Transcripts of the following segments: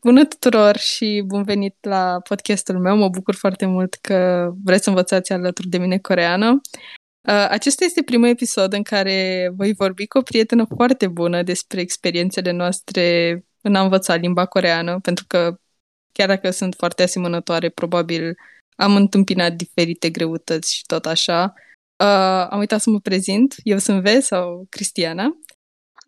bună tuturor și bun venit la podcastul meu. Mă bucur foarte mult că vreți să învățați alături de mine coreană. Uh, acesta este primul episod în care voi vorbi cu o prietenă foarte bună despre experiențele noastre în a învăța limba coreană, pentru că chiar dacă sunt foarte asemănătoare, probabil am întâmpinat diferite greutăți și tot așa. Uh, am uitat să mă prezint. Eu sunt Ve sau Cristiana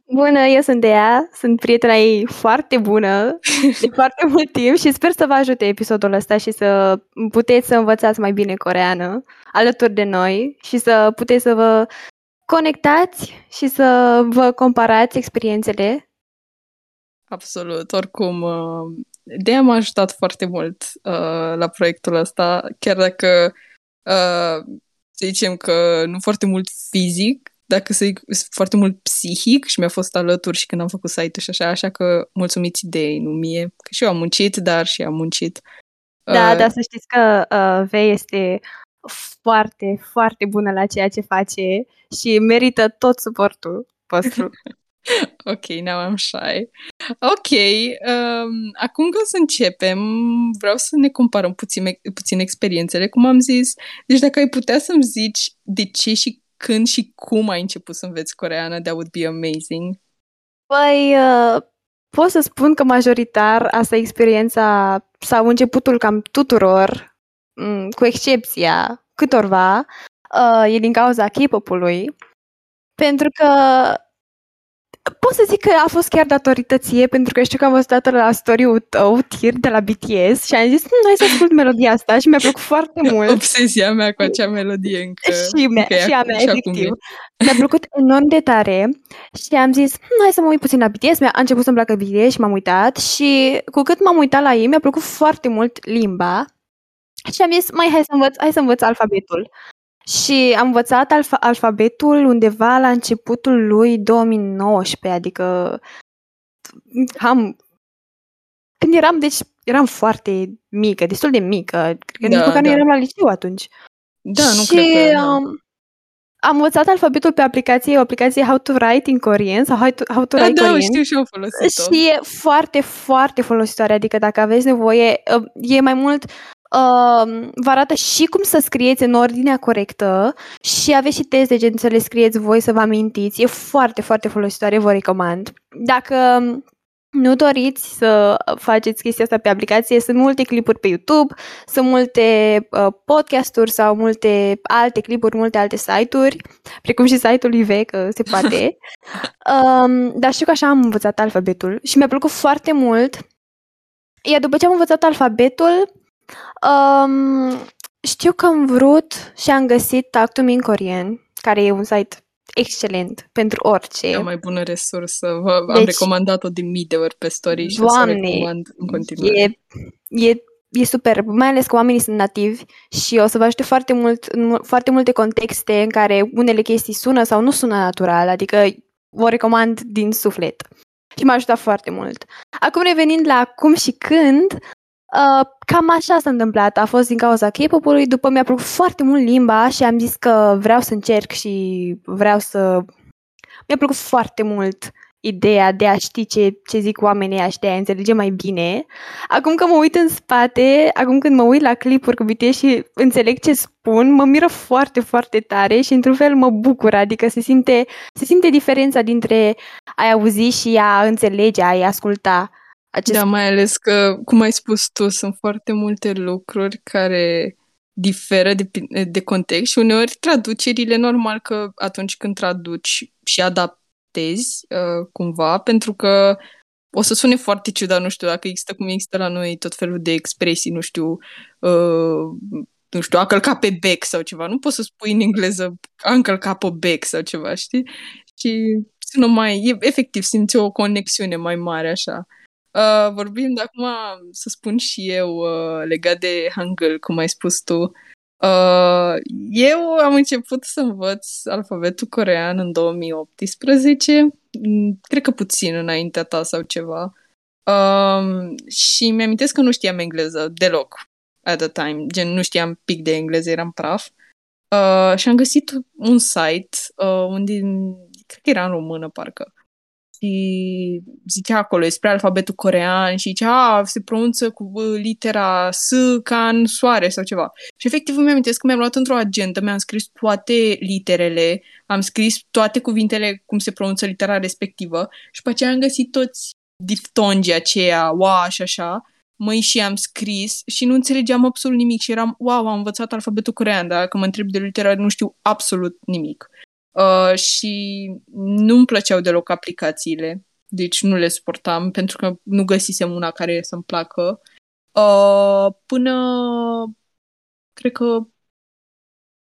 Bună, eu sunt Dea, sunt prietena ei foarte bună de foarte mult timp și sper să vă ajute episodul ăsta și să puteți să învățați mai bine coreană alături de noi și să puteți să vă conectați și să vă comparați experiențele. Absolut, oricum, uh, Dea m-a ajutat foarte mult uh, la proiectul ăsta, chiar dacă uh, să zicem că nu foarte mult fizic, dacă să zic, foarte mult psihic și mi-a fost alături și când am făcut site-ul și așa, așa că mulțumiți ideii, nu mie, că și eu am muncit, dar și am muncit. Da, uh, dar să știți că uh, Vei este foarte, foarte bună la ceea ce face și merită tot suportul vostru. ok, now I'm shy. Ok, um, acum că o să începem, vreau să ne comparăm puțin, puțin experiențele, cum am zis. Deci dacă ai putea să-mi zici de ce și când și cum ai început să înveți coreană, that would be amazing. Păi, uh, pot să spun că majoritar asta e experiența sau începutul cam tuturor, mm, cu excepția câtorva, uh, e din cauza K-pop-ului. Pentru că Pot să zic că a fost chiar datorită ție, pentru că știu că am văzut la story-ul tău, tir de la BTS și am zis, nu, hai să ascult melodia asta și mi-a plăcut foarte mult. Obsesia mea cu acea melodie încă. Și, mea, încă și a mea, efectiv. Mi-a plăcut enorm de tare și am zis, hm, hai să mă uit puțin la BTS, mi-a început să-mi placă BTS și m-am uitat și cu cât m-am uitat la ei, mi-a plăcut foarte mult limba și am zis, mai hai să învăț, hai să învăț alfabetul. Și am învățat alfa- alfabetul undeva la începutul lui 2019, adică am... Când eram, deci eram foarte mică, destul de mică, cred că da, nici măcar da. nu eram la liceu atunci. Da, nu și, cred că... Um, am învățat alfabetul pe aplicație, o aplicație How to Write in Korean sau How to, how to Write da, Korean. Da, știu și eu folosit-o. Și e foarte, foarte folositoare, adică dacă aveți nevoie, uh, e mai mult uh, vă arată și cum să scrieți în ordinea corectă și aveți și teste gen să le scrieți voi să vă amintiți. E foarte, foarte folositoare, vă recomand. Dacă nu doriți să faceți chestia asta pe aplicație, sunt multe clipuri pe YouTube, sunt multe uh, podcasturi sau multe alte clipuri, multe alte site-uri, precum și site-ul IV, că se poate. um, dar știu că așa am învățat alfabetul și mi-a plăcut foarte mult. Iar după ce am învățat alfabetul, Um, știu că am vrut și am găsit Talk to Me in Korean, care e un site excelent pentru orice. Cea mai bună resursă. V- deci, am recomandat-o de mii de ori pe story și doamne, o să recomand în continuare. E, e, e super, mai ales că oamenii sunt nativi și o să vă ajute foarte mult în foarte multe contexte în care unele chestii sună sau nu sună natural, adică vă recomand din suflet. Și m-a ajutat foarte mult. Acum revenind la cum și când, Uh, cam așa s-a întâmplat. A fost din cauza K-pop-ului. După mi-a plăcut foarte mult limba și am zis că vreau să încerc și vreau să... Mi-a plăcut foarte mult ideea de a ști ce, ce zic oamenii ăștia, de a înțelege mai bine. Acum că mă uit în spate, acum când mă uit la clipuri cu BTS și înțeleg ce spun, mă miră foarte, foarte tare și într-un fel mă bucur, adică se simte, se simte diferența dintre a auzi și a înțelege, a asculta acest... Da, mai ales că, cum ai spus tu, sunt foarte multe lucruri care diferă de, de context și uneori traducerile, normal că atunci când traduci și adaptezi uh, cumva, pentru că o să sune foarte ciudat, nu știu, dacă există cum există la noi tot felul de expresii, nu știu, uh, nu știu, a călca pe bec sau ceva. Nu poți să spui în engleză a încălcat pe bec sau ceva, știi? Și sună mai, e, efectiv, simți o conexiune mai mare așa. Uh, vorbim de acum, să spun și eu, uh, legat de Hangul, cum ai spus tu. Uh, eu am început să învăț alfabetul corean în 2018, mm, cred că puțin înaintea ta sau ceva. Uh, și mi-amintesc că nu știam engleză deloc at the time, gen nu știam pic de engleză, eram praf. Uh, și am găsit un site uh, unde, cred că era în română parcă, și zicea acolo despre alfabetul corean și zicea, a, se pronunță cu litera S ca în soare sau ceva. Și efectiv îmi amintesc că mi-am luat într-o agendă, mi-am scris toate literele, am scris toate cuvintele cum se pronunță litera respectivă și pe aceea am găsit toți diftongii aceia, wow, și așa, măi și am scris și nu înțelegeam absolut nimic și eram, wow, am învățat alfabetul corean, dar când mă întreb de litera nu știu absolut nimic. Uh, și nu-mi plăceau deloc aplicațiile, deci nu le suportam pentru că nu găsisem una care să-mi placă. Uh, până, cred că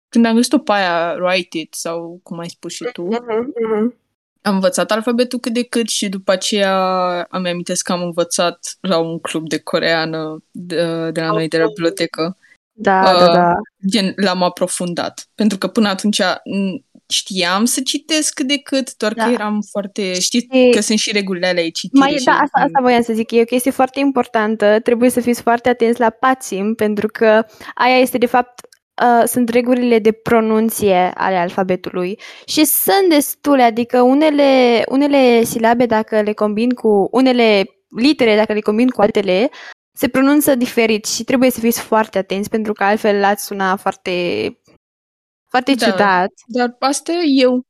când am găsit-o pe aia, Write It, sau cum ai spus și tu, uh-huh, am învățat alfabetul cât de cât și după aceea am amintesc că am învățat la un club de coreană de, de la noi de la bibliotecă. Da, uh, da, da. Gen, l-am aprofundat. Pentru că până atunci știam să citesc cât de cât, doar da. că eram foarte... Știți e... că sunt și regulile alea citire. Mai, și... Da, asta, asta voiam să zic. E o chestie foarte importantă. Trebuie să fiți foarte atenți la pațim, pentru că aia este, de fapt, uh, sunt regulile de pronunție ale alfabetului și sunt destule, adică unele, unele silabe, dacă le combin cu... unele litere, dacă le combin cu altele, se pronunță diferit și trebuie să fiți foarte atenți pentru că altfel ați suna foarte foarte da, ciudat. Dar asta eu,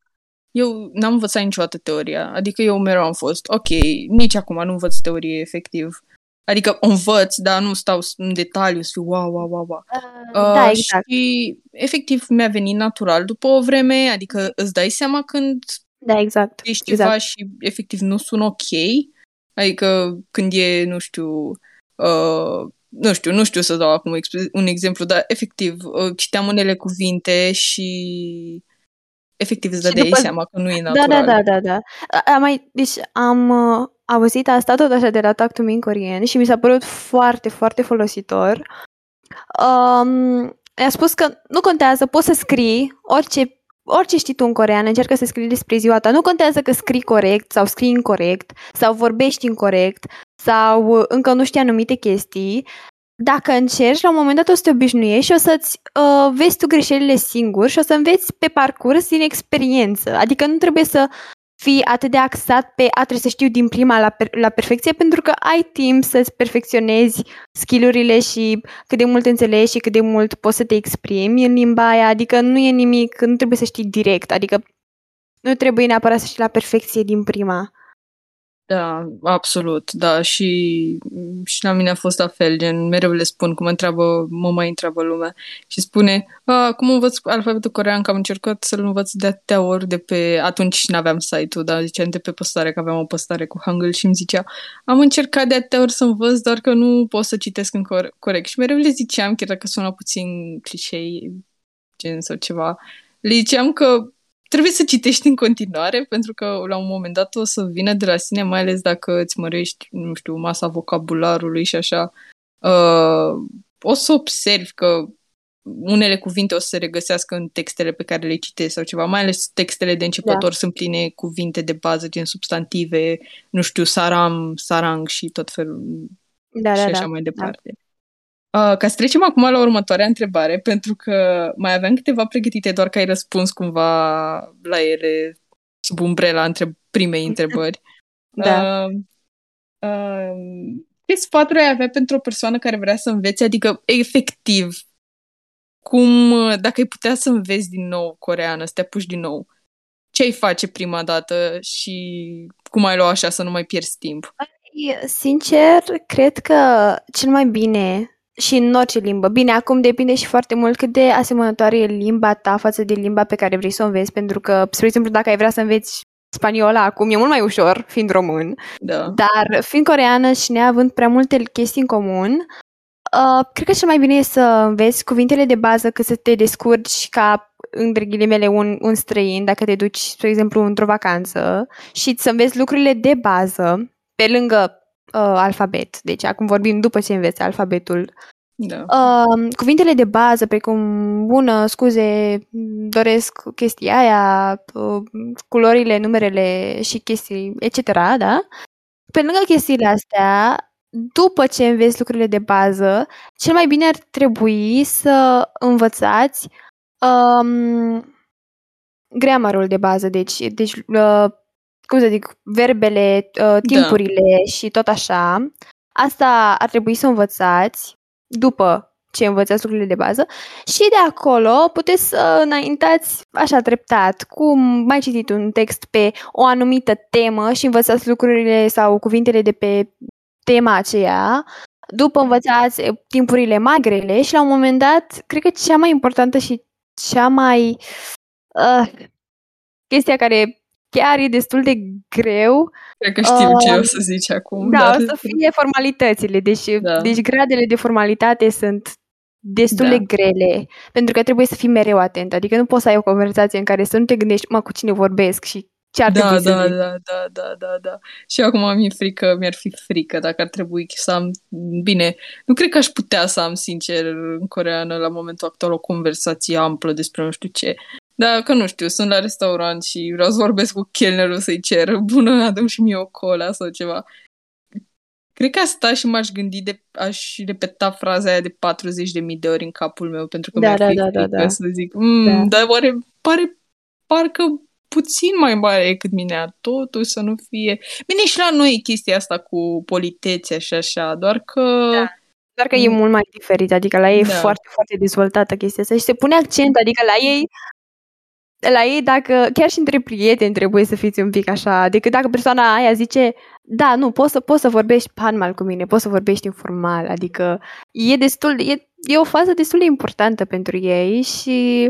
eu n-am învățat niciodată teoria. Adică eu mereu am fost, ok, nici acum nu învăț teorie efectiv. Adică o învăț, dar nu stau în detaliu să fiu wow, wow, wow, wow. Uh, da, uh, exact. Și efectiv mi-a venit natural după o vreme, adică îți dai seama când da, exact. ești exact. ceva și efectiv nu sună ok. Adică când e, nu știu, uh, nu știu, nu știu să dau acum un exemplu, dar efectiv uh, citeam unele cuvinte și efectiv îți dădeai după... seama că nu e natural. Da, da, da, da, da. Am mai, deci am uh, auzit asta tot așa de la Talk to Me în corean și mi s-a părut foarte, foarte folositor. Um, a spus că nu contează, poți să scrii orice orice știi tu în coreană, încearcă să scrii despre ziua ta. Nu contează că scrii corect sau scrii incorrect sau vorbești incorrect sau încă nu știi anumite chestii. Dacă încerci, la un moment dat o să te obișnuiești și o să-ți uh, vezi tu greșelile singur și o să înveți pe parcurs din experiență. Adică nu trebuie să fii atât de axat pe a trebuie să știu din prima la, per- la perfecție pentru că ai timp să-ți perfecționezi skillurile și cât de mult înțelegi și cât de mult poți să te exprimi în limba aia, adică nu e nimic, nu trebuie să știi direct, adică nu trebuie neapărat să știi la perfecție din prima. Da, absolut, da, și, și la mine a fost la fel, gen, mereu le spun, cum întreabă, mă mai întreabă lumea și spune, a, cum învăț alfabetul corean, că am încercat să-l învăț de atâtea ori de pe, atunci nu aveam site-ul, dar ziceam de pe postare, că aveam o postare cu Hangul și îmi zicea, am încercat de atâtea ori să învăț, doar că nu pot să citesc în cor- corect. Și mereu le ziceam, chiar dacă sună puțin clișei, gen sau ceva, le ziceam că trebuie să citești în continuare, pentru că la un moment dat o să vină de la sine, mai ales dacă îți mărești, nu știu, masa vocabularului și așa. Uh, o să observi că unele cuvinte o să se regăsească în textele pe care le citesc sau ceva, mai ales textele de începător da. sunt pline cuvinte de bază, gen substantive, nu știu, saram, sarang și tot felul da, și da, așa da, mai departe. Da. Uh, ca să trecem acum la următoarea întrebare, pentru că mai aveam câteva pregătite, doar că ai răspuns cumva la ele sub umbrela între primei întrebări. da. Uh, uh, ce sfaturi ai avea pentru o persoană care vrea să învețe? Adică, efectiv, cum, dacă ai putea să înveți din nou coreană, să te apuci din nou, ce ai face prima dată și cum ai lua așa să nu mai pierzi timp? Sincer, cred că cel mai bine și în orice limbă. Bine, acum depinde și foarte mult cât de asemănătoare e limba ta față de limba pe care vrei să o înveți, pentru că, spre exemplu, dacă ai vrea să înveți spaniola acum, e mult mai ușor, fiind român. Da. Dar, fiind coreană și neavând prea multe chestii în comun, uh, cred că cel mai bine e să înveți cuvintele de bază, că să te descurci ca între ghilimele un, un străin, dacă te duci, spre exemplu, într-o vacanță și să înveți lucrurile de bază, pe lângă uh, alfabet. Deci acum vorbim după ce înveți alfabetul. Da. Uh, cuvintele de bază, precum bună, scuze, doresc chestia aia, uh, culorile, numerele și chestii, etc., da? Pe lângă chestiile astea, după ce înveți lucrurile de bază, cel mai bine ar trebui să învățați um, gramarul de bază, deci, deci uh, cum să zic, verbele, uh, timpurile da. și tot așa. Asta ar trebui să învățați după ce învățați lucrurile de bază și de acolo puteți să înaintați așa treptat, cum mai citit un text pe o anumită temă și învățați lucrurile sau cuvintele de pe tema aceea, după învățați timpurile mai grele și la un moment dat, cred că cea mai importantă și cea mai uh, chestia care chiar e destul de greu. Cred că știu uh, ce o să zici acum. Da, dar... o să fie formalitățile. Deci, da. deci gradele de formalitate sunt destul da. de grele, pentru că trebuie să fii mereu atent. Adică nu poți să ai o conversație în care să nu te gândești, mă, cu cine vorbesc și ce ar da, trebui da, să zic. Da, da, da, da, da. Și acum mi-e frică, mi-ar fi frică dacă ar trebui să am... Bine, nu cred că aș putea să am, sincer, în coreană, la momentul actual, o conversație amplă despre nu știu ce. Da, că nu știu, sunt la restaurant și vreau să vorbesc cu chelnerul să-i cer, bună, adăm și mie o cola sau ceva. Cred că asta și m-aș gândi de, aș repeta fraza aia de 40.000 de ori în capul meu, pentru că da, mi-ar da, fi da, da, da. să zic, mm, da. dar oare pare parcă puțin mai mare decât mine, totuși să nu fie... Bine, și la noi chestia asta cu politețea și așa, doar că... Da. Doar că e mult mai diferit, adică la ei da. e foarte, foarte dezvoltată chestia asta și se pune accent, adică la ei la ei, dacă chiar și între prieteni trebuie să fiți un pic așa, decât dacă persoana aia zice, da, nu, poți să, poți să vorbești panmal cu mine, poți să vorbești informal, adică e destul, e, e o fază destul de importantă pentru ei și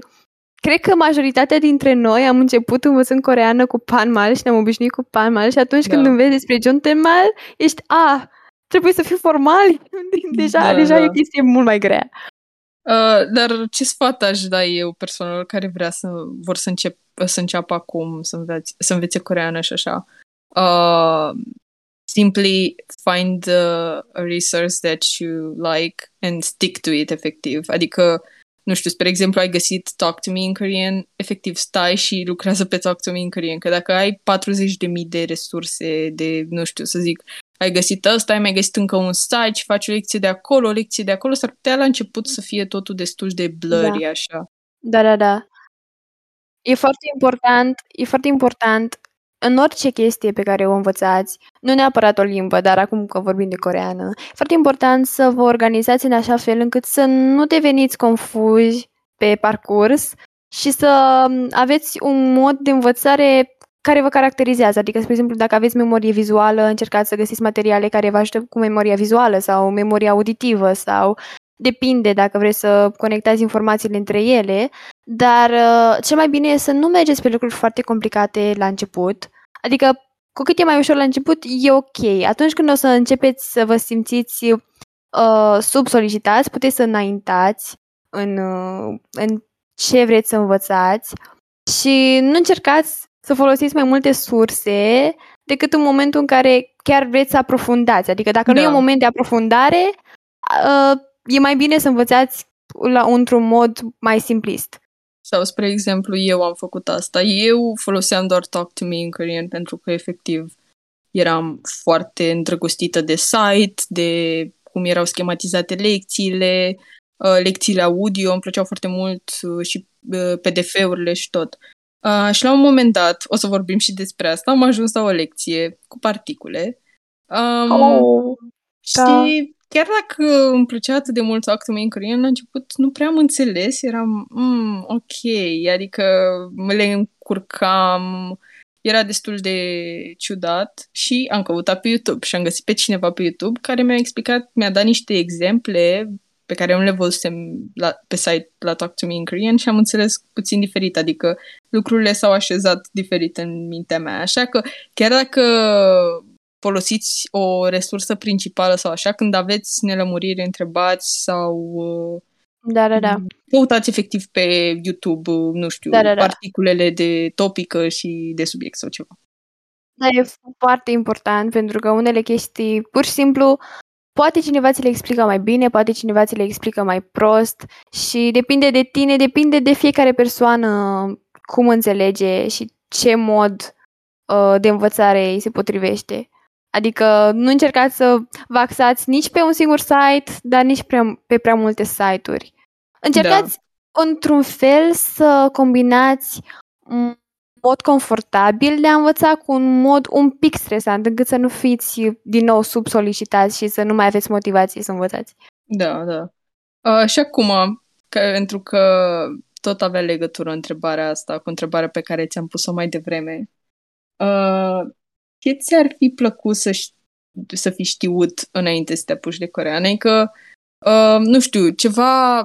cred că majoritatea dintre noi am început învățând coreană cu panmal și ne-am obișnuit cu panmal și atunci da. când înveți despre John Temal, ești, a, trebuie să fii formal, deja, da, deja da. e o chestie mult mai grea. Uh, dar ce sfat aș da eu persoanelor care vrea să vor să, încep, să înceapă acum să învețe, să învețe coreană și așa? Uh, simply find uh, a resource that you like and stick to it efectiv. Adică, nu știu, spre exemplu, ai găsit Talk to Me in Korean, efectiv stai și lucrează pe Talk to Me in Korean, că dacă ai 40.000 de resurse de, nu știu, să zic, ai găsit ăsta, ai mai găsit încă un site și faci o lecție de acolo, o lecție de acolo, s-ar putea la început să fie totul destul de blurry, da. așa. Da, da, da. E foarte important, e foarte important în orice chestie pe care o învățați, nu neapărat o limbă, dar acum că vorbim de coreană, e foarte important să vă organizați în așa fel încât să nu deveniți confuzi pe parcurs și să aveți un mod de învățare care vă caracterizează. Adică, spre exemplu, dacă aveți memorie vizuală, încercați să găsiți materiale care vă ajută cu memoria vizuală sau memoria auditivă sau depinde dacă vreți să conectați informațiile între ele, dar uh, cel mai bine e să nu mergeți pe lucruri foarte complicate la început. Adică, cu cât e mai ușor la început, e ok. Atunci când o să începeți să vă simțiți uh, sub-solicitați, puteți să înaintați în, uh, în ce vreți să învățați și nu încercați să folosiți mai multe surse decât în momentul în care chiar vreți să aprofundați. Adică dacă da. nu e un moment de aprofundare, uh, e mai bine să învățați la, într-un mod mai simplist. Sau, spre exemplu, eu am făcut asta. Eu foloseam doar Talk to Me in Korean pentru că, efectiv, eram foarte îndrăgostită de site, de cum erau schematizate lecțiile, uh, lecțiile audio, îmi plăceau foarte mult uh, și PDF-urile și tot. Uh, și la un moment dat, o să vorbim și despre asta, am ajuns la o lecție cu particule. Um, oh, și da. chiar dacă îmi plăcea atât de mult actul meu în corean, la început nu prea am înțeles, eram, mm, ok, adică mă le încurcam, era destul de ciudat și am căutat pe YouTube și am găsit pe cineva pe YouTube care mi-a explicat, mi-a dat niște exemple pe care nu le văzusem la, pe site la Talk to Me in Korean și am înțeles puțin diferit, adică lucrurile s-au așezat diferit în mintea mea. Așa că chiar dacă folosiți o resursă principală sau așa, când aveți nelămuriri, întrebați sau da, da, da. Căutați efectiv pe YouTube, nu știu, da, da, da. articolele de topică și de subiect sau ceva. Da, e foarte important pentru că unele chestii pur și simplu Poate cineva ți le explică mai bine, poate cineva ți le explică mai prost și depinde de tine, depinde de fiecare persoană cum înțelege și ce mod uh, de învățare îi se potrivește. Adică nu încercați să vă axați nici pe un singur site, dar nici prea, pe prea multe site-uri. Încercați da. într-un fel să combinați mod confortabil de a învăța cu un mod un pic stresant, încât să nu fiți din nou sub solicitați și să nu mai aveți motivație să învățați. Da, da. Uh, și acum, că, pentru că tot avea legătură întrebarea asta cu întrebarea pe care ți-am pus-o mai devreme, uh, ce ți-ar fi plăcut să, să fi știut înainte să te apuci de coreană? Adică, uh, nu știu, ceva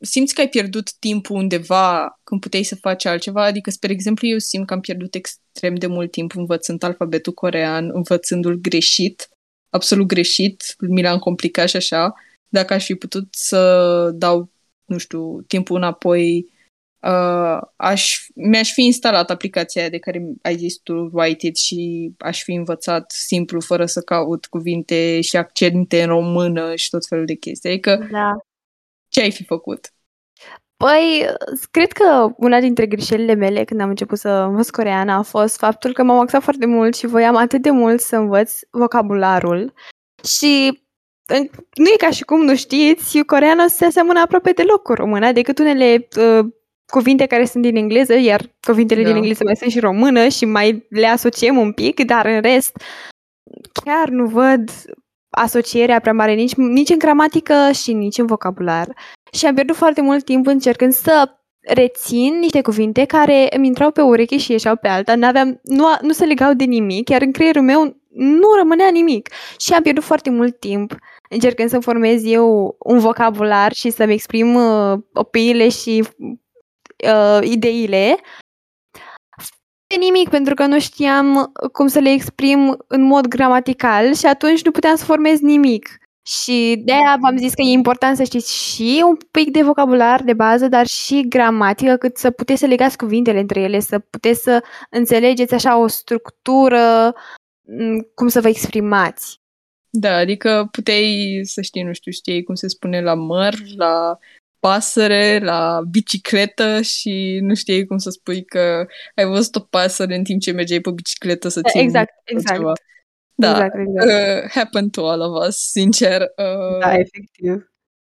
simți că ai pierdut timpul undeva când puteai să faci altceva? Adică, spre exemplu, eu simt că am pierdut extrem de mult timp învățând alfabetul corean, învățându-l greșit, absolut greșit, mi l-am complicat și așa. Dacă aș fi putut să dau, nu știu, timpul înapoi, uh, aș, mi-aș fi instalat aplicația de care ai zis tu, White It, și aș fi învățat simplu, fără să caut cuvinte și accente în română și tot felul de chestii. Adică, da. Ce ai fi făcut? Păi, cred că una dintre greșelile mele când am început să învăț coreană a fost faptul că m-am axat foarte mult și voiam atât de mult să învăț vocabularul și nu e ca și cum nu știți, coreana se aseamănă aproape deloc cu româna, decât unele uh, cuvinte care sunt din engleză, iar cuvintele da. din engleză mai sunt și română și mai le asociem un pic, dar în rest chiar nu văd asocierea prea mare nici, nici în gramatică și nici în vocabular. Și am pierdut foarte mult timp încercând să rețin niște cuvinte care îmi intrau pe ureche și ieșeau pe alta, N-aveam, nu, nu se legau de nimic, iar în creierul meu nu rămânea nimic. Și am pierdut foarte mult timp încercând să formez eu un vocabular și să-mi exprim uh, opiniile și uh, ideile. De nimic, pentru că nu știam cum să le exprim în mod gramatical și atunci nu puteam să formez nimic. Și de aia v-am zis că e important să știți și un pic de vocabular de bază, dar și gramatică, cât să puteți să legați cuvintele între ele, să puteți să înțelegeți așa o structură, cum să vă exprimați. Da, adică puteai să știi, nu știu, știi cum se spune la măr, la pasăre, la bicicletă și nu știi cum să spui că ai văzut o pasăre în timp ce mergeai pe bicicletă să ții Exact, exact. Ceva. Da, exact, exact. Uh, happen to all of us, sincer. Uh, da, efectiv.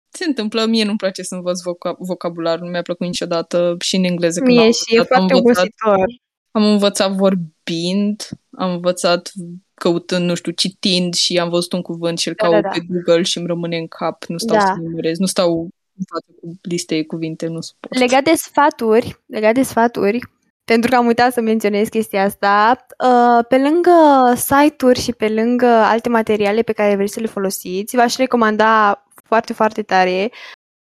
Se întâmplă, mie nu-mi place să învăț voca- vocabularul, nu mi-a plăcut niciodată și în engleză. Mie și e foarte obositor. Am învățat vorbind, am învățat căutând, nu știu, citind și am văzut un cuvânt și îl da, caut da, da. pe Google și îmi rămâne în cap, nu stau da. să numărez, nu stau în față cu liste cuvinte, nu suport. Legat de sfaturi, legat de sfaturi, pentru că am uitat să menționez chestia asta, uh, pe lângă site-uri și pe lângă alte materiale pe care vreți să le folosiți, v-aș recomanda foarte, foarte tare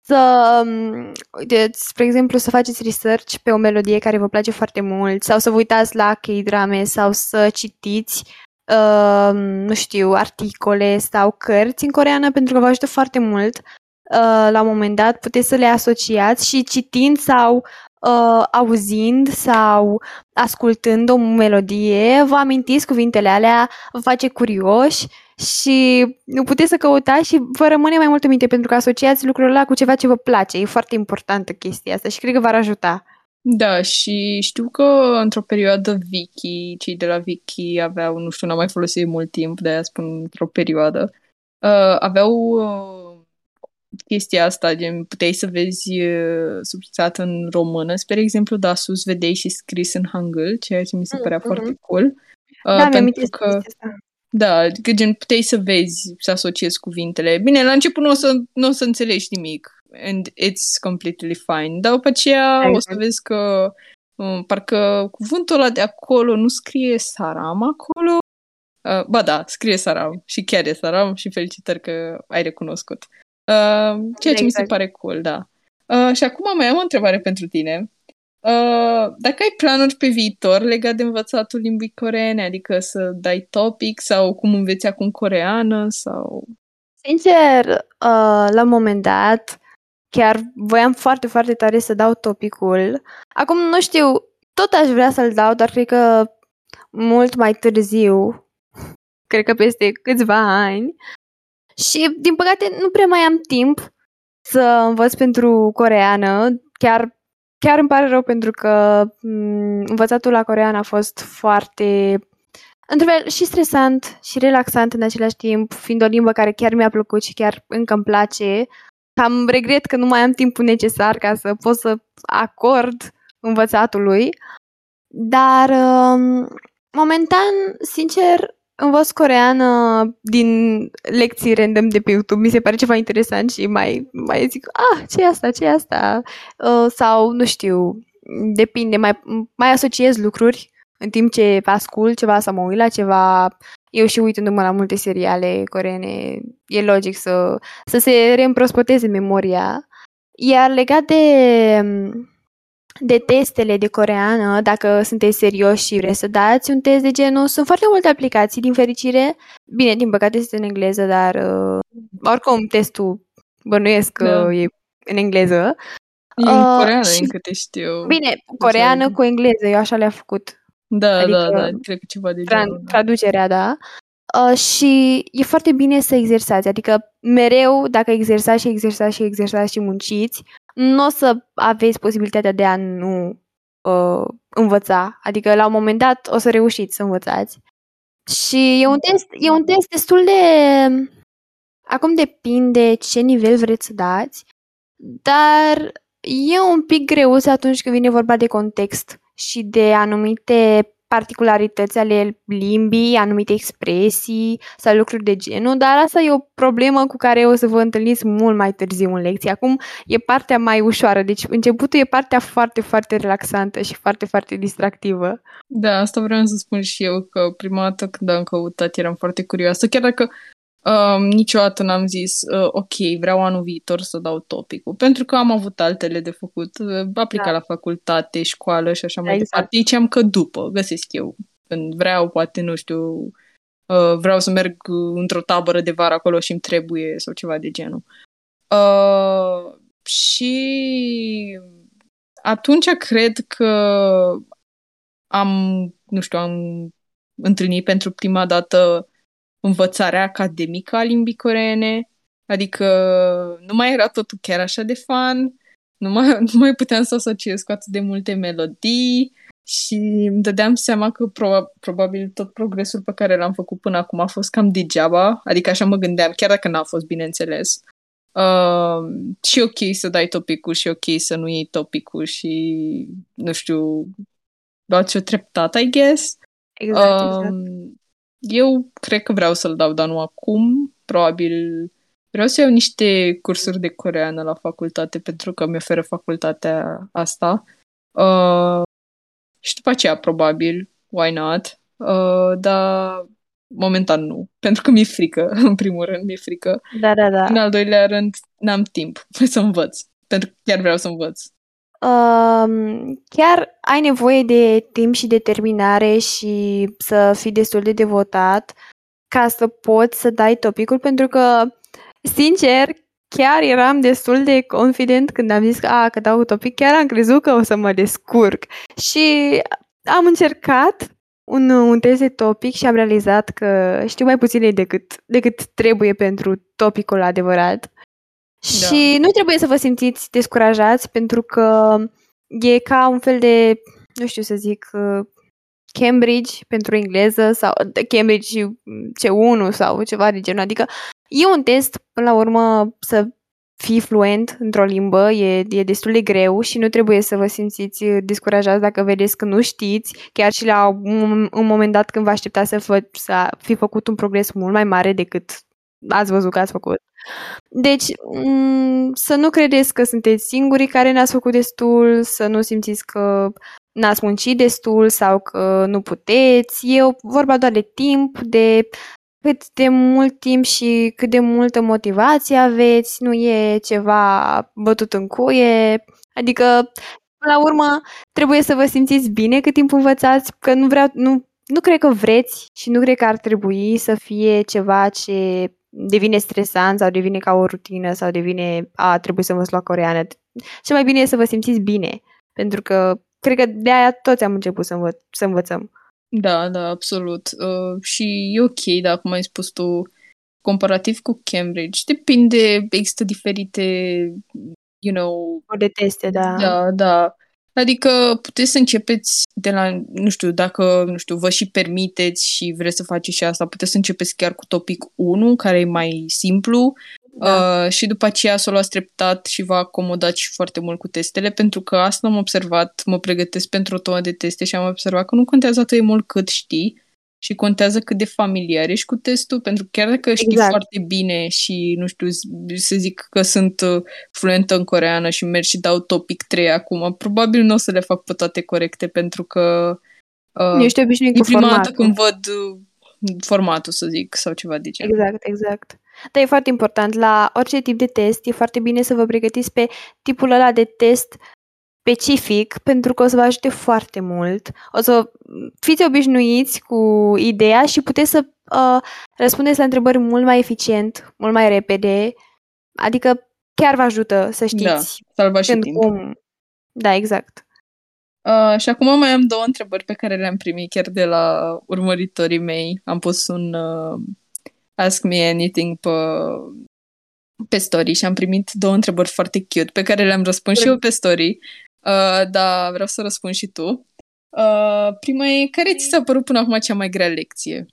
să, um, uite, spre exemplu, să faceți research pe o melodie care vă place foarte mult sau să vă uitați la K-drame sau să citiți uh, nu știu, articole sau cărți în coreană pentru că vă ajută foarte mult. Uh, la un moment dat puteți să le asociați și citind sau uh, auzind sau ascultând o melodie, vă amintiți cuvintele alea, vă face curioși și nu puteți să căutați și vă rămâne mai mult în minte pentru că asociați lucrurile ăla cu ceva ce vă place. E foarte importantă chestia asta și cred că v-ar ajuta. Da, și știu că într-o perioadă Wiki, cei de la Wiki aveau, nu știu, n-am mai folosit mult timp, de aia spun într-o perioadă, uh, aveau uh, chestia asta, gen puteai să vezi uh, subtitrat în română, spre exemplu, da, sus vedeai și scris în Hangul, ceea ce mi se părea mm-hmm. foarte cool. Uh, da, pentru că, da, că gen puteai să vezi, să asociezi cuvintele. Bine, la început nu o să, nu o să înțelegi nimic, and it's completely fine. Dar după aceea exact. o să vezi că um, parcă cuvântul ăla de acolo nu scrie Saram acolo. Uh, ba da, scrie Saram și chiar e Saram și felicitări că ai recunoscut. Uh, ceea ce exact. mi se exact. pare cool, da. Uh, și acum mai am o întrebare pentru tine. Uh, dacă ai planuri pe viitor legat de învățatul limbii coreene, adică să dai topic sau cum înveți acum coreană sau... Sincer, uh, la un moment dat, Chiar voiam foarte, foarte tare să dau topicul. Acum nu știu, tot aș vrea să-l dau, dar cred că mult mai târziu, cred că peste câțiva ani. Și, din păcate, nu prea mai am timp să învăț pentru coreană. Chiar, chiar îmi pare rău pentru că m- învățatul la coreană a fost foarte într-un fel și stresant și relaxant în același timp, fiind o limbă care chiar mi-a plăcut și chiar încă îmi place. Cam regret că nu mai am timpul necesar ca să pot să acord învățatului, Dar, um, momentan, sincer, învăț coreană din lecții random de pe YouTube. Mi se pare ceva interesant și mai, mai zic, ah, ce e asta, ce e asta? Uh, sau, nu știu, depinde, mai, mai asociez lucruri în timp ce ascult ceva sau mă uit la ceva. Eu și uitându-mă la multe seriale coreene, e logic să, să se reîmprospăteze memoria. Iar legat de de testele de coreană, dacă sunteți serioși și vreți să dați un test de genul, sunt foarte multe aplicații, din fericire. Bine, din păcate este în engleză, dar uh, oricum testul bănuiesc că da. e în engleză. E în uh, coreană, și... încă te știu. Bine, coreană cu engleză, eu așa le-am făcut. Da, adică, da, da, cred că ceva de genul. Da. Traducerea, da. Uh, și e foarte bine să exersați, adică mereu, dacă exersați și exersați și exersați și munciți, nu o să aveți posibilitatea de a nu uh, învăța. Adică la un moment dat o să reușiți să învățați. Și e un test, e un test destul de... Acum depinde ce nivel vreți să dați, dar e un pic greu atunci când vine vorba de context și de anumite particularități ale limbii, anumite expresii sau lucruri de genul, dar asta e o problemă cu care o să vă întâlniți mult mai târziu în lecție. Acum e partea mai ușoară, deci începutul e partea foarte, foarte relaxantă și foarte, foarte distractivă. Da, asta vreau să spun și eu, că prima dată când am căutat eram foarte curioasă, chiar dacă Um, niciodată n-am zis, uh, ok, vreau anul viitor să dau topicul, pentru că am avut altele de făcut, uh, aplica da. la facultate, școală și așa mai exact. departe. Ziceam că după găsesc eu, când vreau, poate, nu știu, uh, vreau să merg într-o tabără de vară acolo și îmi trebuie sau ceva de genul. Uh, și atunci cred că am, nu știu, am întâlnit pentru prima dată învățarea academică a limbii coreene, adică nu mai era totul chiar așa de fun, nu mai, nu mai puteam să asociez cu atât de multe melodii și îmi dădeam seama că proba- probabil tot progresul pe care l-am făcut până acum a fost cam degeaba, adică așa mă gândeam, chiar dacă n-a fost bineînțeles. Uh, și ok să dai topicul și ok să nu iei topicul și, nu știu, luați o treptat, I guess. Exact, exact. Uh, eu cred că vreau să-l dau, dar nu acum. Probabil vreau să iau niște cursuri de coreană la facultate pentru că mi oferă facultatea asta. Uh, și după aceea, probabil, why not? Uh, dar momentan nu, pentru că mi-e frică, în primul rând, mi-e frică. Da, da, da. În al doilea rând, n-am timp să învăț, pentru că chiar vreau să învăț chiar ai nevoie de timp și determinare și să fii destul de devotat ca să poți să dai topicul, pentru că, sincer, chiar eram destul de confident când am zis că, a, că dau topic, chiar am crezut că o să mă descurc. Și am încercat un, un test de topic și am realizat că știu mai puține decât, decât trebuie pentru topicul adevărat. Da. Și nu trebuie să vă simțiți descurajați pentru că e ca un fel de, nu știu să zic, uh, Cambridge pentru engleză sau Cambridge C1 sau ceva de genul. Adică e un test, până la urmă, să fii fluent într-o limbă, e, e destul de greu și nu trebuie să vă simțiți descurajați dacă vedeți că nu știți, chiar și la un, un moment dat când vă așteptați să, fă, să fi făcut un progres mult mai mare decât ați văzut că ați făcut. Deci, m- să nu credeți că sunteți singurii care n-ați făcut destul, să nu simțiți că n-ați muncit destul sau că nu puteți. E o vorba doar de timp, de cât de mult timp și cât de multă motivație aveți, nu e ceva bătut în cuie. Adică, până la urmă, trebuie să vă simțiți bine cât timp învățați, că nu vreau, nu, nu cred că vreți și nu cred că ar trebui să fie ceva ce devine stresant sau devine ca o rutină sau devine, a, trebuie să învăț la coreană. Și mai bine e să vă simțiți bine, pentru că cred că de aia toți am început să, învă- să învățăm. Da, da, absolut. Uh, și e ok, dar cum ai spus tu, comparativ cu Cambridge, depinde, există diferite, you know... De teste, da. Da, da. Adică puteți să începeți de la, nu știu, dacă, nu știu, vă și permiteți și vreți să faceți și asta, puteți să începeți chiar cu topic 1, care e mai simplu, Da. Uh, și după aceea s-o luat treptat și va acomodat și foarte mult cu testele, pentru că asta am observat, mă pregătesc pentru o tonă de teste și am observat că nu contează atât de mult cât știi, și contează cât de familiar ești cu testul, pentru că chiar dacă știi exact. foarte bine și, nu știu, să zic că sunt uh, fluentă în coreană și merg și dau topic 3 acum, probabil nu o să le fac pe toate corecte, pentru că uh, ești obișnuit cu prima formatul. dată când văd uh, formatul, să zic, sau ceva de genul. Exact, exact. Dar e foarte important, la orice tip de test, e foarte bine să vă pregătiți pe tipul ăla de test specific, pentru că o să vă ajute foarte mult. O să fiți obișnuiți cu ideea și puteți să uh, răspundeți la întrebări mult mai eficient, mult mai repede. Adică chiar vă ajută să știți. Da, salva și timp. Cum... Da, exact. Uh, și acum mai am două întrebări pe care le-am primit chiar de la urmăritorii mei. Am pus un uh, Ask Me Anything pe, pe story și am primit două întrebări foarte cute pe care le-am răspuns și eu pe story. Uh, dar vreau să răspund și tu. Uh, prima e, care ți s-a părut până acum cea mai grea lecție?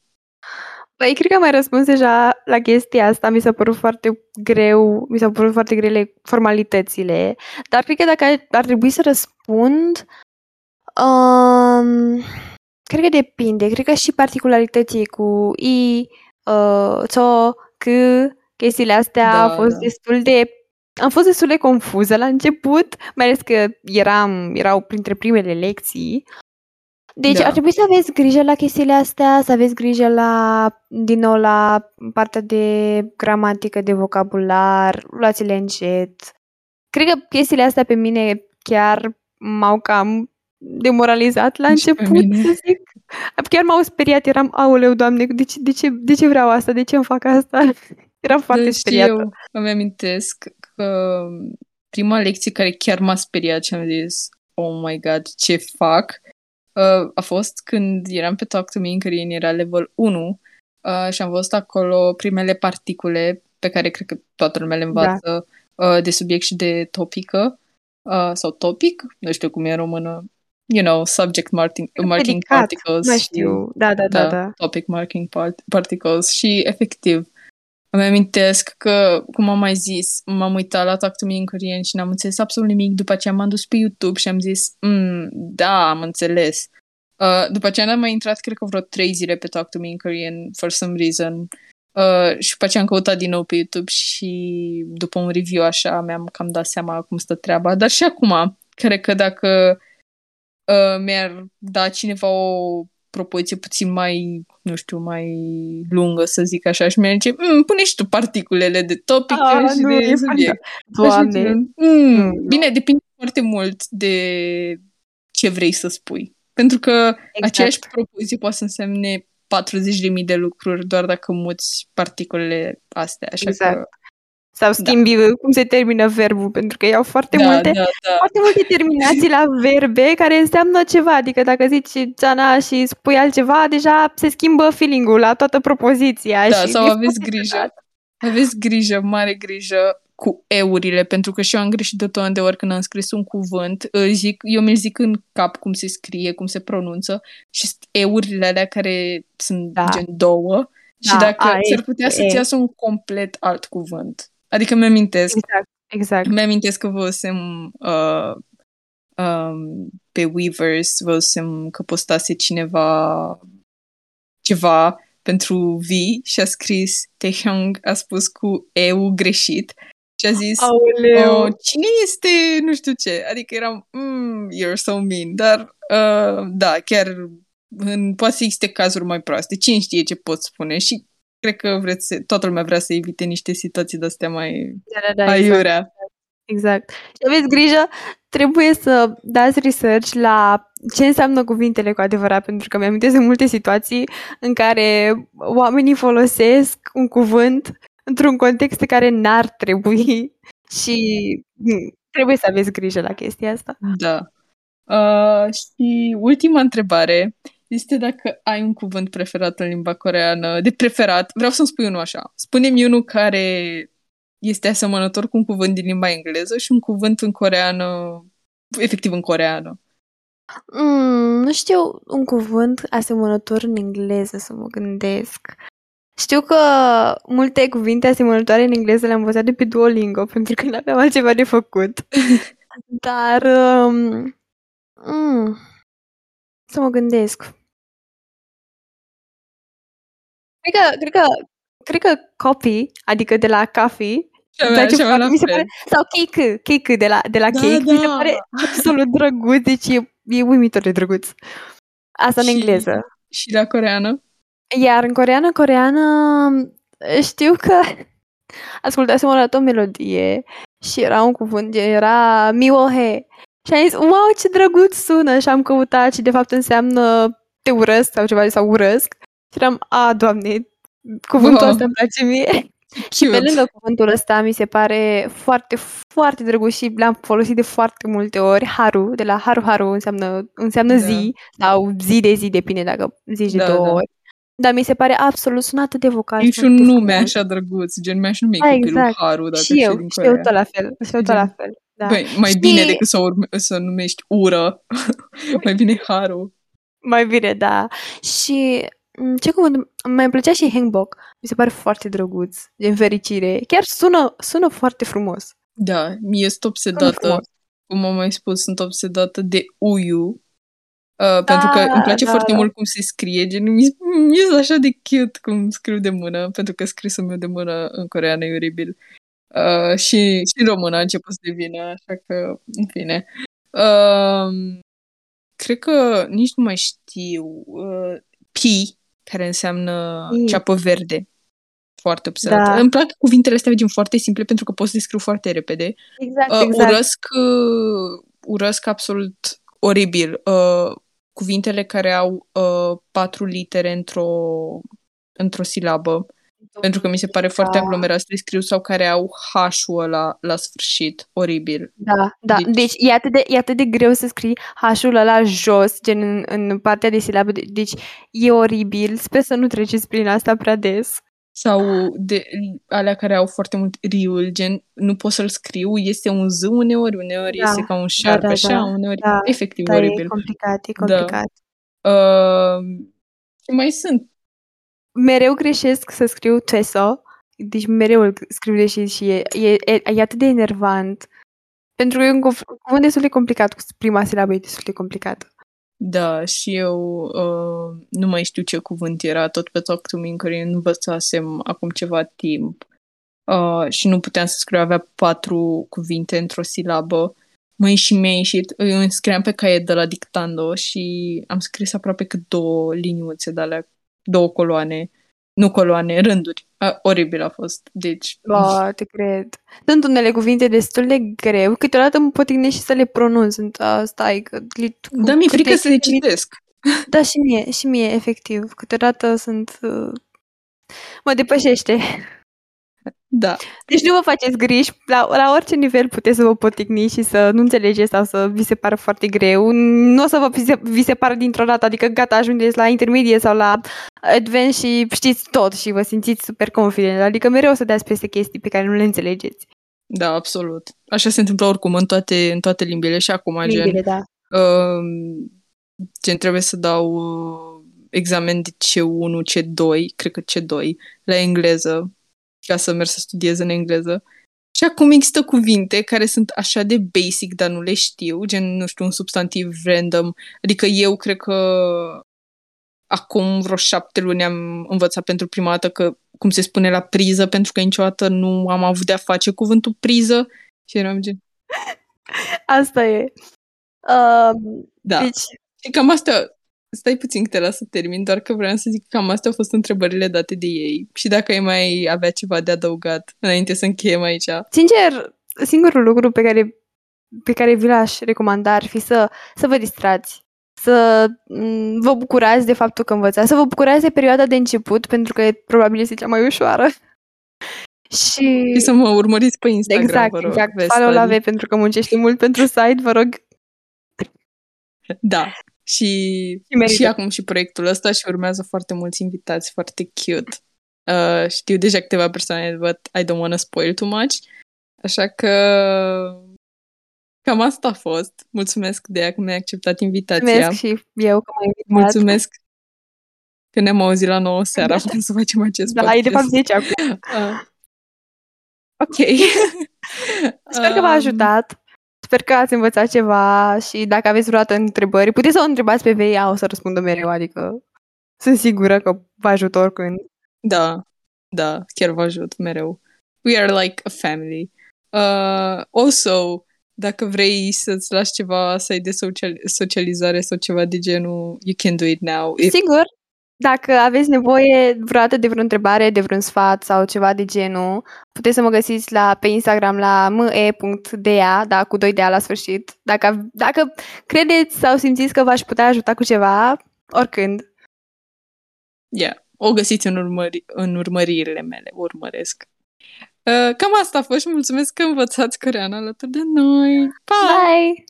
Păi, cred că am mai răspuns deja la chestia asta. Mi s-a părut foarte greu, mi s-au părut foarte grele formalitățile. Dar cred că dacă ar trebui să răspund, um, cred că depinde. Cred că și particularității cu i, uh, țo, c, chestiile astea da, au fost da. destul de am fost destul de confuză la început, mai ales că eram, erau printre primele lecții. Deci da. ar trebui să aveți grijă la chestiile astea, să aveți grijă la, din nou, la partea de gramatică, de vocabular, luați-le încet. Cred că chestiile astea pe mine chiar m-au cam demoralizat la început, să zic. Chiar m-au speriat, eram, auleu, doamne, de ce, de ce, de ce vreau asta, de ce îmi fac asta? Eram foarte deci speriată. Eu îmi amintesc că prima lecție care chiar m-a speriat și am zis, oh my god, ce fac, uh, a fost când eram pe Talk to Me în Korean, era level 1 uh, și am văzut acolo primele particule pe care cred că toată lumea le învață da. uh, de subiect și de topică uh, sau topic, nu știu cum e în română, you know, subject marking, marking particles. Nu știu, da, da, da, da, da. Topic marking part- particles și efectiv îmi amintesc că, cum am mai zis, m-am uitat la Talk to Me în Korean și n-am înțeles absolut nimic. După aceea m-am dus pe YouTube și am zis, mm, da, am înțeles. Uh, după aceea am mai intrat, cred că vreo trei zile pe Talk to Me in Korean, for some reason. Uh, și după aceea am căutat din nou pe YouTube și după un review așa mi-am cam dat seama cum stă treaba. Dar și acum, cred că dacă uh, mi-ar da cineva o propoziție puțin mai, nu știu, mai lungă, să zic așa, și mi-a zice, mm, pune și tu particulele de topic ah, și nu, de subiect. Doamne! Mm, mm, bine, depinde foarte mult de ce vrei să spui. Pentru că exact. aceeași propoziție poate să însemne 40.000 de lucruri doar dacă muți particulele astea. Așa exact. că sau da. schimbi da. cum se termină verbul, pentru că iau foarte da, multe, da, da. foarte multe terminații la verbe care înseamnă ceva. Adică dacă zici Jana și spui altceva, deja se schimbă feeling-ul la toată propoziția. Da, și sau aveți grijă. Aveți grijă, mare grijă cu eurile, pentru că și eu am greșit de tot de ori când am scris un cuvânt, zic, eu mi zic în cap cum se scrie, cum se pronunță și eurile alea care sunt da. gen două da, și dacă s-ar putea să-ți iasă un complet alt cuvânt. Adică mi-amintesc. Exact, exact. Mi-amintesc că văzusem uh, um, pe Weavers, văzusem că postase cineva ceva pentru V și a scris Taehyung a spus cu EU greșit și a zis oh, cine este nu știu ce. Adică eram mm, you're so mean. Dar uh, da, chiar în, poate să existe cazuri mai proaste. Cine știe ce pot spune și cred că vreți, să, toată lumea vrea să evite niște situații de-astea mai da, da, da, aiurea. Exact. exact. Și aveți grijă, trebuie să dați research la ce înseamnă cuvintele cu adevărat, pentru că mi-am de multe situații în care oamenii folosesc un cuvânt într-un context care n-ar trebui și hmm, trebuie să aveți grijă la chestia asta. Da. Uh, și ultima întrebare este dacă ai un cuvânt preferat în limba coreană. De preferat, vreau să-mi spui unul așa. Spune-mi unul care este asemănător cu un cuvânt din limba engleză și un cuvânt în coreană, efectiv în coreană. Mm, nu știu un cuvânt asemănător în engleză să mă gândesc. Știu că multe cuvinte asemănătoare în engleză le-am învățat de pe Duolingo, pentru că nu aveam altceva de făcut. Dar... Um, mm, să mă gândesc. Cred că, cred că, cred că copy, adică de la coffee, Și avea, și avea la mi se fel. pare, sau cake, cake de la, de la Da, cake, mi se da. pare absolut drăguț, deci e, e uimitor de drăguț. Asta în Și- engleză. Și la coreană? Iar în coreană, coreană, știu că ascultasem o dată o melodie și era un cuvânt, era miwohe. Și am zis, wow, ce drăguț sună! Și am căutat și de fapt înseamnă te urăsc sau ceva, sau urăsc. Și eram, a, doamne, cuvântul Wow. ăsta îmi place mie. Și pe Cute. lângă cuvântul ăsta mi se pare foarte, foarte drăguț și l-am folosit de foarte multe ori. Haru, de la Haru Haru înseamnă, înseamnă Da. zi sau zi de zi, depinde dacă zici de Da, două da. ori. Dar mi se pare absolut sunat de vocal. E și un foarte nume frumos. așa drăguț, gen mi-aș numi Da, copilul exact. Haru dacă și eu, din și Coreea. eu tot la fel. Și eu tot la fel. Da. Băi, mai Și- bine decât să, urme, să numești ură. mai bine Haru. Mai bine, da. Și m, ce cuvânt? Mai îmi plăcea și Hangbok. Mi se pare foarte drăguț, gen fericire. Chiar sună, sună foarte frumos. Da, mie sunt Sună obsedată, frumos. cum am mai spus, sunt obsedată de Uyu. Uh, pentru că îmi place da, foarte da. mult cum se scrie, gen, mi mi e așa de cute cum scriu de mână, pentru că scrisul meu de mână în coreană e oribil. Uh, și, și în română a început să devină, așa că, în fine. Uh, cred că nici nu mai știu. Uh, Pi, care înseamnă Pi. ceapă verde. Foarte obsedată. Da. Îmi plac cuvintele astea gen foarte simple pentru că pot să le scriu foarte repede. Exact, Uh, exact. urăsc, uh, urăsc absolut oribil uh, cuvintele care au uh, patru litere într-o, într-o silabă, pentru că mi se pare foarte Da. aglomerat să le scriu, sau care au H-ul ăla la sfârșit, oribil. Da, da. Deci- Deci, e, atât de, e atât de greu să scrii H-ul ăla jos, gen în, în partea de silabă. De- Deci e oribil. Sper să nu treceți prin asta prea des. Sau de alea care au foarte mult riul, gen, nu pot să-l scriu, este un Z uneori, uneori Da, este ca un șarpe, da, așa, da, uneori, da, efectiv Dar e oribil. complicat, e Da. complicat. Uh, ce mai sunt? Mereu greșesc să scriu teso, deci mereu îl scriu greșit și e, e, e, e atât de enervant. Pentru că e un cuv- cuvânt destul de complicat, cu prima silabă e destul de complicată. Da, și eu uh, nu mai știu ce cuvânt era, tot pe Talk to Me în care învățasem acum ceva timp uh, și nu puteam să scriu, avea patru cuvinte într-o silabă. Măi, și mi-a ieșit, eu îmi scriam pe caiet de la dictando și am scris aproape cât două liniuțe de alea, două coloane, nu coloane, rânduri. Uh, oribil a fost, deci... Bă, te cred. Sunt unele cuvinte destul de greu, câteodată mă potignesc și să le pronunț. Sunt, uh, stai, că... li- cu Da, mi-e frică câte- să le citesc. Da, și mie, și mie, efectiv. Câteodată sunt... Uh, mă depășește. Da. Deci nu vă faceți griji, la, la orice nivel puteți să vă poticniți și să nu înțelegeți sau să vi se pară foarte greu. Nu o să vă vi se, vi se pară dintr-o dată, adică gata, ajungeți la intermedie sau la advanced și știți tot și vă simțiți super confident. Adică mereu o să dați peste chestii pe care nu le înțelegeți. Da, absolut. Așa se întâmplă oricum în toate, în toate limbile și acum, gen. Limbile, da. Uh, gen, trebuie să dau uh, examen de C1, C2, cred că C2, la engleză, ca să merg să studiez în engleză. Și acum există cuvinte care sunt așa de basic, dar nu le știu, gen, nu știu, un substantiv random. Adică eu cred că acum vreo șapte luni am învățat pentru prima dată că, cum se spune la priză, pentru că niciodată nu am avut de-a face cuvântul priză. Și eram gen, Asta e. Um, da. Deci, Și cam astea, stai puțin că te las să termin, doar că vreau să zic că cam astea au fost întrebările date de ei. Și dacă ai mai avea ceva de adăugat înainte să încheiem aici. sincer, singurul lucru pe care, pe care vi l-aș recomanda ar fi să, să vă distrați. Să m, vă bucurați de faptul că învățați, să vă bucurați de perioada de început, pentru că probabil este cea mai ușoară. Și, Și să mă urmăriți pe Instagram, exact, vă rog. exact. Vezi, Follow la Adi. V pentru că muncești mult pentru site, vă rog. Da. Și, Și merită. și acum și proiectul ăsta și urmează foarte mulți invitați foarte cute. Uh, știu deja câteva persoane, but I don't want to spoil too much. Așa că cam asta a fost. Mulțumesc de că mi-ai acceptat invitația. Mulțumesc și eu că m-ai invitat. Mulțumesc Că ne-am auzit la 9 seara, putem să facem acest Da, podcast. e de fapt 10 acum. Uh, ok. Sper că v-a Um, ajutat. Sper că ați învățat ceva și dacă aveți vreodată întrebări, puteți să o întrebați pe VIA, o să răspundă mereu, adică sunt sigură că vă ajută oricând. Da, da, chiar vă ajut mereu. We are like a family. Uh, also, dacă vrei să-ți lași ceva să ai de social- socializare sau ceva de genul, you can do it now. If, Sigur, dacă aveți nevoie vreodată de vreo întrebare, de vreun sfat sau ceva de genul, puteți să mă găsiți la, pe Instagram la me.dea, da, cu 2 de la sfârșit. Dacă, dacă credeți sau simțiți că v-aș putea ajuta cu ceva, oricând. yeah, o găsiți în, urmări- în urmăririle mele, urmăresc. Uh, cam asta a fost și mulțumesc că învățați coreană alături de noi. Pa! Bye!